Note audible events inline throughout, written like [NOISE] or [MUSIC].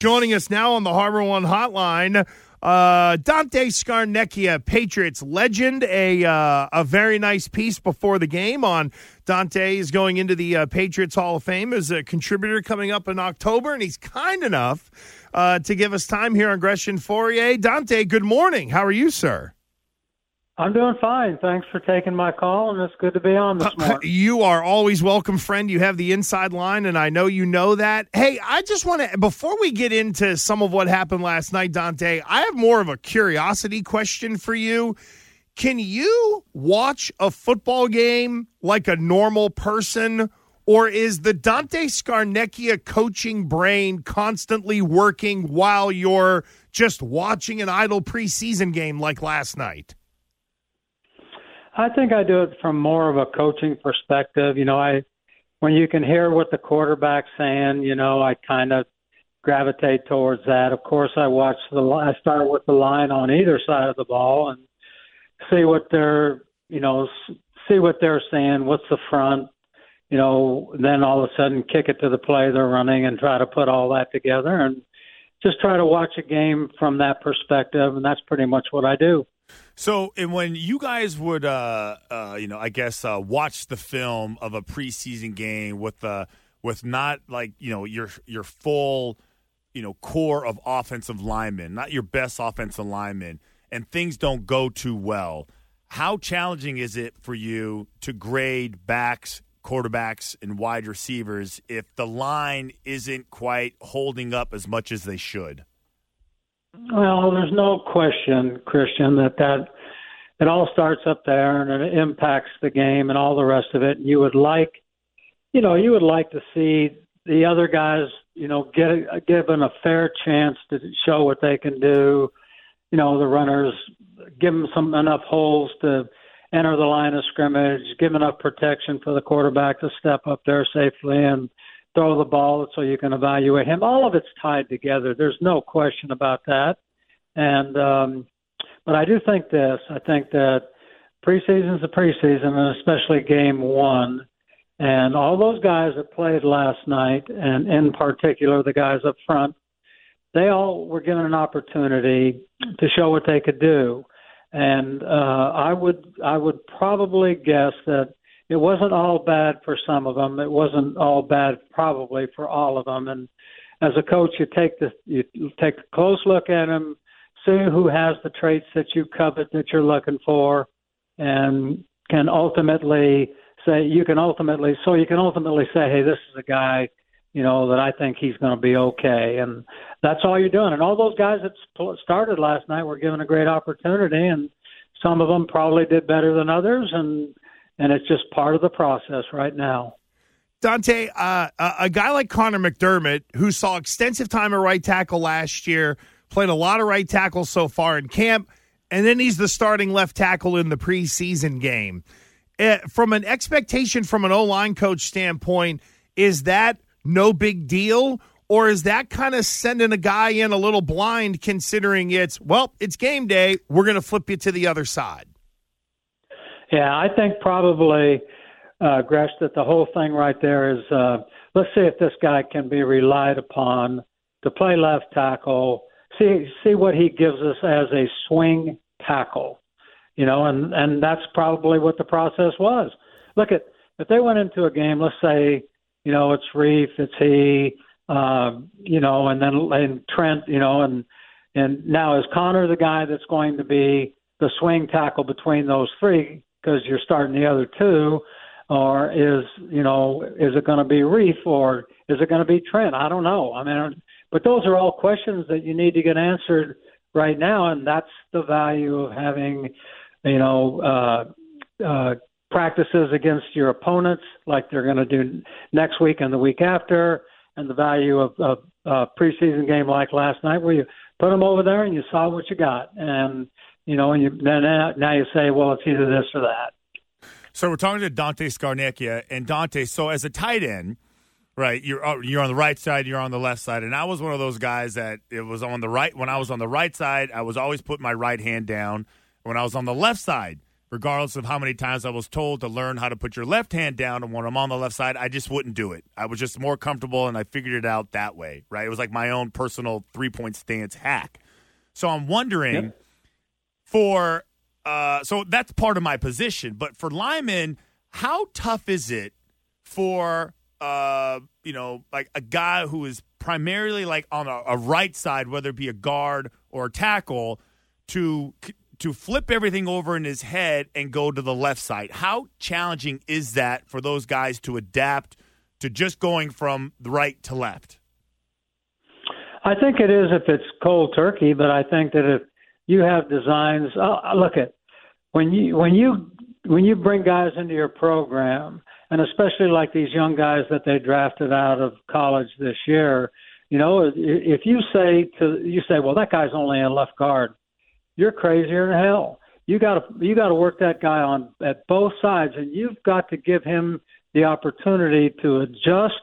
Joining us now on the HarborOne Hotline, uh, Dante Scarnecchia, Patriots legend. A uh, a very nice piece before the game on Dante is going into the uh, Patriots Hall of Fame as a contributor coming up in October, and he's kind enough uh, to give us time here on Gresh Fauria. Dante, good morning. How are you, sir? I'm doing fine. Thanks for taking my call, and it's good to be on this [LAUGHS] morning. You are always welcome, friend. You have the inside line, and I know you know that. Hey, I just want to, before we get into some of what happened last night, Dante, I have more of a curiosity question for you. Can you watch a football game like a normal person? Or is the Dante Scarnecchia coaching brain constantly working while you're just watching an idle preseason game like last night? I think I do it from more of a coaching perspective. You know, I when you can hear what the quarterback's saying, you know, I kind of gravitate towards that. Of course, I watch the I start with the line on either side of the ball and see what they're, you know, see what they're saying, what's the front, you know, then all of a sudden kick it to the play they're running and try to put all that together and just try to watch a game from that perspective and that's pretty much what I do. So, and when you guys would, uh, uh, you know, I guess uh, watch the film of a preseason game with the uh, with not like you know your your full, you know, core of offensive linemen, not your best offensive linemen, and things don't go too well. How challenging is it for you to grade backs, quarterbacks, and wide receivers if the line isn't quite holding up as much as they should? Well, there's no question, Christian, that that it all starts up there and it impacts the game and all the rest of it. And you would like, you know, you would like to see the other guys, you know, get given a fair chance to show what they can do. You know, the runners give them some enough holes to enter the line of scrimmage, give enough protection for the quarterback to step up there safely and throw the ball so you can evaluate him. All of it's tied together. There's no question about that. And um, but I do think this. I think that preseason is a preseason, and especially game one. And all those guys that played last night, and in particular the guys up front, they all were given an opportunity to show what they could do. And uh, I would I would probably guess that it wasn't all bad for some of them. It wasn't all bad probably for all of them. And as a coach, you take the you take a close look at them, see who has the traits that you covet that you're looking for, and can ultimately say you can ultimately so you can ultimately say, hey, this is a guy you know that I think he's going to be okay, and that's all you're doing. And all those guys that started last night were given a great opportunity, and some of them probably did better than others, and and it's just part of the process right now. Dante, uh, a guy like Connor McDermott, who saw extensive time at right tackle last year, played a lot of right tackle so far in camp, and then he's the starting left tackle in the preseason game. Uh, from an expectation from an O line coach standpoint, is that no big deal? Or is that kind of sending a guy in a little blind considering it's, well, it's game day. We're going to flip you to the other side? Yeah, I think probably, uh, Gresh, that the whole thing right there is uh, let's see if this guy can be relied upon to play left tackle. See see what he gives us as a swing tackle, you know, and and that's probably what the process was. Look at if they went into a game, let's say, you know, it's Reiff, it's he, uh, you know, and then and Trent, you know, and and now is Connor the guy that's going to be the swing tackle between those three? Because you're starting the other two, or is you know is it going to be Reiff or is it going to be Trent? I don't know. I mean, but those are all questions that you need to get answered right now, and that's the value of having you know uh, uh, practices against your opponents like they're going to do next week and the week after, and the value of a uh, preseason game like last night where you put them over there and you saw what you got and you know, and you, then now you say, well, it's either this or that. So we're talking to Dante Scarnecchia, and Dante. So as a tight end, right? You're uh, you're on the right side, you're on the left side, and I was one of those guys that it was on the right. When I was on the right side, I was always putting my right hand down. When I was on the left side, regardless of how many times I was told to learn how to put your left hand down. And when I'm on the left side, I just wouldn't do it. I was just more comfortable and I figured it out that way, right? It was like my own personal three point stance hack. So I'm wondering yep. For, uh, so that's part of my position. But for linemen, how tough is it for, uh, you know, like a guy who is primarily like on a, a right side, whether it be a guard or a tackle, to to flip everything over in his head and go to the left side. How challenging is that for those guys to adapt to just going from the right to left? I think it is if it's cold turkey, but I think that if you have designs, uh, look at when you when you when you bring guys into your program, and especially like these young guys that they drafted out of college this year, you know, if you say to you say, well, that guy's only a left guard you're crazier than hell. You got to you got to work that guy on at both sides, and you've got to give him the opportunity to adjust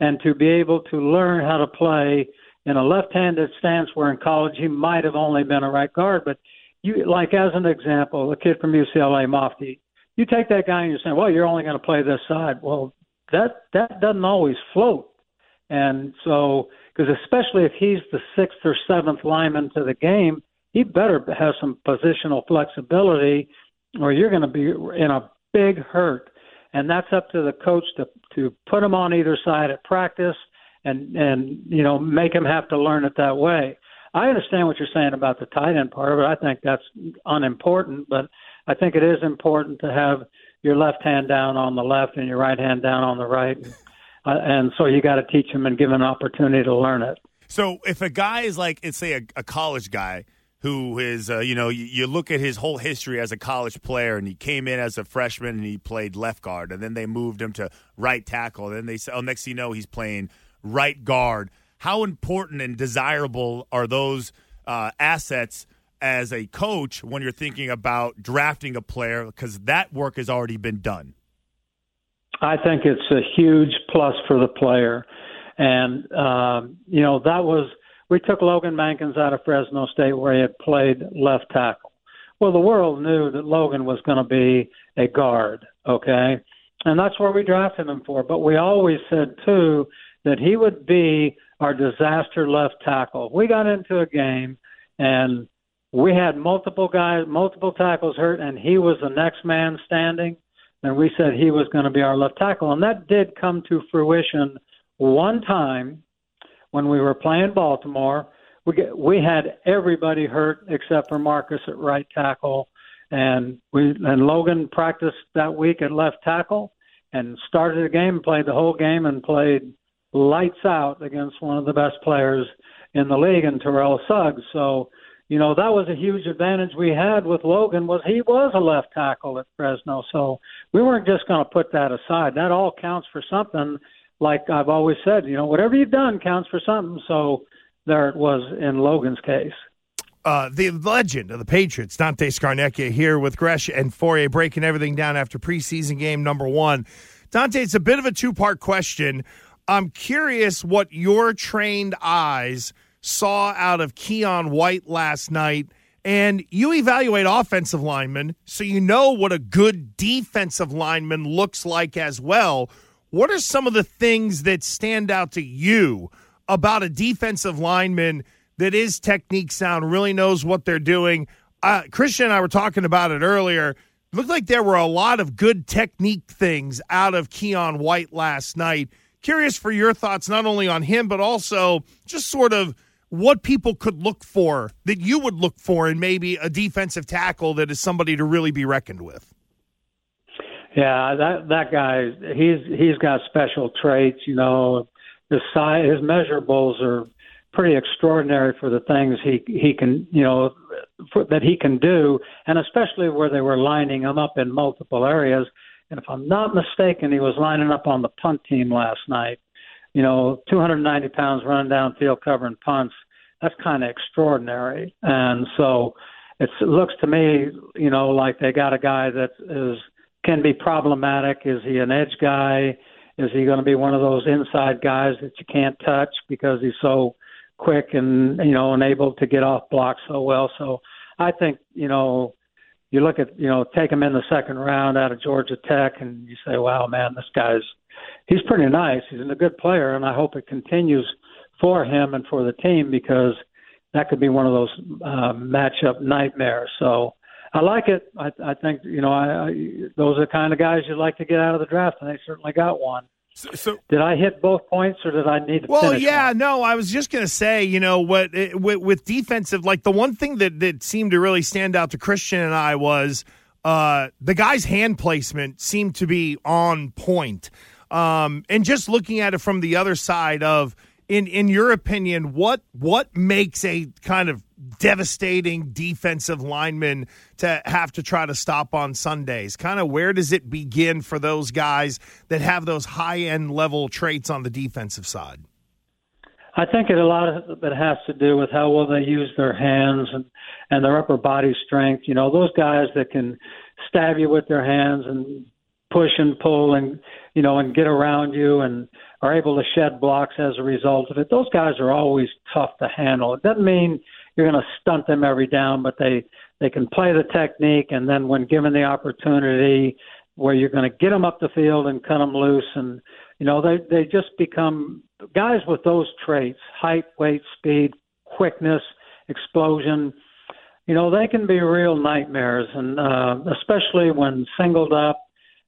and to be able to learn how to play in a left-handed stance. Where in college he might have only been a right guard, but you like as an example, a kid from UCLA, Mafi. You take that guy and you say, well, you're only going to play this side. Well, that that doesn't always float, and so because especially if he's the sixth or seventh lineman to the game he better have some positional flexibility or you're going to be in a big hurt. And that's up to the coach to to put him on either side at practice and and you know make him have to learn it that way. I understand what you're saying about the tight end part it. I think that's unimportant, but I think it is important to have your left hand down on the left and your right hand down on the right. Uh, and so you got to teach him and give him an opportunity to learn it. So if a guy is like, let's say, a, a college guy who is, uh, you know, you, you, look at his whole history as a college player, and he came in as a freshman and he played left guard, and then they moved him to right tackle. And then they said, oh, next thing you know, he's playing right guard. How important and desirable are those uh, assets as a coach when you're thinking about drafting a player? Because that work has already been done. I think it's a huge plus for the player. And, um, you know, that was we took Logan Mankins out of Fresno State where he had played left tackle. Well, the world knew that Logan was going to be a guard, okay? And that's where we drafted him for. But we always said, too, that he would be our disaster left tackle. We got into a game and we had multiple guys, multiple tackles hurt, and he was the next man standing. And we said he was going to be our left tackle. And that did come to fruition one time when we were playing Baltimore. We get, we had everybody hurt except for Marcus at right tackle, and we and Logan practiced that week at left tackle and started the game, played the whole game, and played lights out against one of the best players in the league, and Terrell Suggs. So, you know, that was a huge advantage we had with Logan was he was a left tackle at Fresno. So we weren't just going to put that aside. That all counts for something like I've always said, you know, whatever you've done counts for something. So there it was in Logan's case. Uh, the legend of the Patriots, Dante Scarnecchia, here with Gresh and Fauria, breaking everything down after preseason game number one. Dante, it's a bit of a two part question. I'm curious what your trained eyes saw out of Keion White last night. And you evaluate offensive linemen, so you know what a good defensive lineman looks like as well. What are some of the things that stand out to you about a defensive lineman that is technique sound, really knows what they're doing? Uh, Christian and I were talking about it earlier. It looked like there were a lot of good technique things out of Keion White last night. Curious for your thoughts, not only on him, but also just sort of what people could look for that you would look for in maybe a defensive tackle that is somebody to really be reckoned with. Yeah, that that guy, he's he's got special traits. You know, his size, his measurables are pretty extraordinary for the things he he can, you know, for, that he can do, and especially where they were lining him up in multiple areas. And if I'm not mistaken, he was lining up on the punt team last night. You know, 290 pounds running downfield covering punts. That's kind of extraordinary. And so it looks to me, you know, like they got a guy that is can be problematic. Is he an edge guy? Is he going to be one of those inside guys that you can't touch because he's so quick and you know and able to get off blocks so well? So I think you know you look at you know take him in the second round out of Georgia Tech, and you say, wow, man, this guy's he's pretty nice. He's a good player, and I hope it continues for him and for the team because that could be one of those uh, matchup nightmares. So I like it. I, I think you know I, I, those are the kind of guys you'd like to get out of the draft, and they certainly got one. So, so, did I hit both points, or did I need to? Well, yeah, one? no. I was just going to say, you know, what with, with, defensive, like the one thing that that seemed to really stand out to Christian and I was uh, the guy's hand placement seemed to be on point. Um, and just looking at it from the other side of, in in your opinion, what what makes a kind of devastating defensive linemen to have to try to stop on Sundays? Kind of where does it begin for those guys that have those high end level traits on the defensive side? I think it a lot of it has to do with how well they use their hands and and their upper body strength. You know, those guys that can stab you with their hands and push and pull and you know and get around you and are able to shed blocks as a result of it. Those guys are always tough to handle. It doesn't mean you're going to stunt them every down, but they they can play the technique, and then when given the opportunity, where you're going to get them up the field and cut them loose, and you know they they just become guys with those traits: height, weight, speed, quickness, explosion. You know they can be real nightmares, and uh, especially when singled up.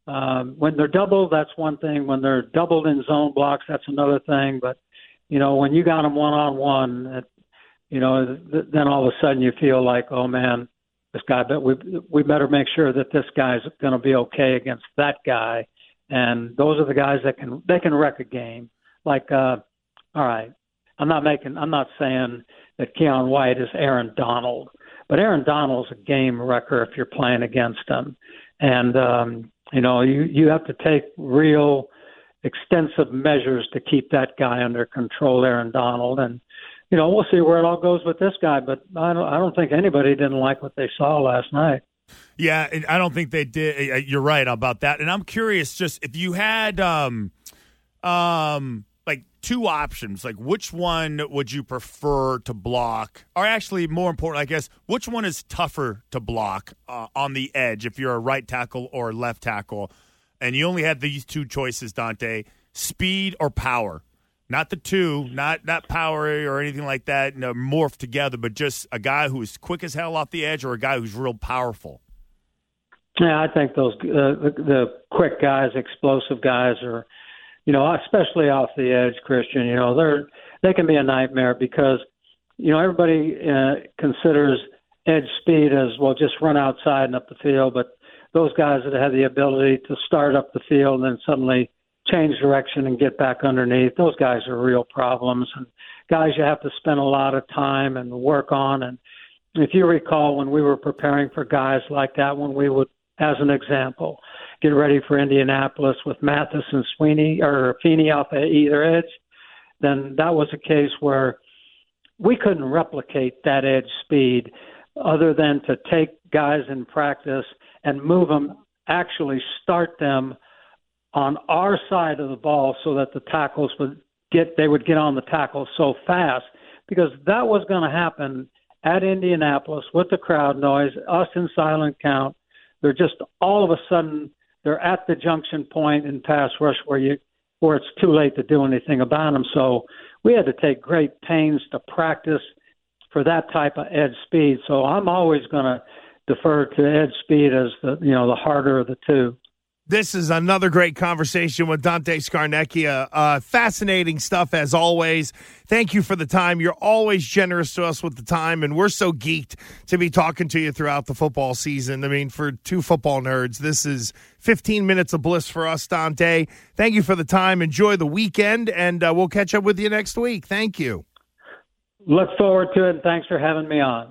Um, when they're doubled, that's one thing. When they're doubled in zone blocks, that's another thing. But you know, when you got them one on one, you know, th- then all of a sudden you feel like, oh man, this guy, but we we better make sure that this guy's going to be okay against that guy. And those are the guys that can they can wreck a game. Like, uh, all right, I'm not making, I'm not saying that Keion White is Aaron Donald, but Aaron Donald's a game wrecker if you're playing against him. And um, you know, you you have to take real extensive measures to keep that guy under control, Aaron Donald. And you know, we'll see where it all goes with this guy. But I don't, I don't think anybody didn't like what they saw last night. Yeah, I don't think they did. You're right about that. And I'm curious, just if you had, um, um, like two options, like which one would you prefer to block? Or actually, more important, I guess, which one is tougher to block uh, on the edge if you're a right tackle or left tackle? And you only had these two choices, Dante: speed or power not the two, not not power or anything like that, you know, morph together, but just a guy who is quick as hell off the edge or a guy who's real powerful. Yeah, I think those uh, the, the quick guys, explosive guys, are, you know, especially off the edge, Christian. You know, they're they can be a nightmare because, you know, everybody uh, considers edge speed as well, just run outside and up the field, but those guys that have the ability to start up the field and then suddenly change direction and get back underneath. Those guys are real problems and guys you have to spend a lot of time and work on. And if you recall, when we were preparing for guys like that, when we would, as an example, get ready for Indianapolis with Mathis and Sweeney or Feeney off at either edge, then that was a case where we couldn't replicate that edge speed other than to take guys in practice and move them, actually start them – on our side of the ball so that the tackles would get they would get on the tackle so fast because that was going to happen at Indianapolis with the crowd noise, us in silent count. They're just all of a sudden they're at the junction point in pass rush where you where it's too late to do anything about them. So we had to take great pains to practice for that type of edge speed. So I'm always going to defer to edge speed as the you know the harder of the two. This is another great conversation with Dante Scarnecchia. Uh, fascinating stuff as always. Thank you for the time. You're always generous to us with the time, and we're so geeked to be talking to you throughout the football season. I mean, for two football nerds, this is 15 minutes of bliss for us, Dante. Thank you for the time. Enjoy the weekend, and uh, we'll catch up with you next week. Thank you. Look forward to it, thanks for having me on.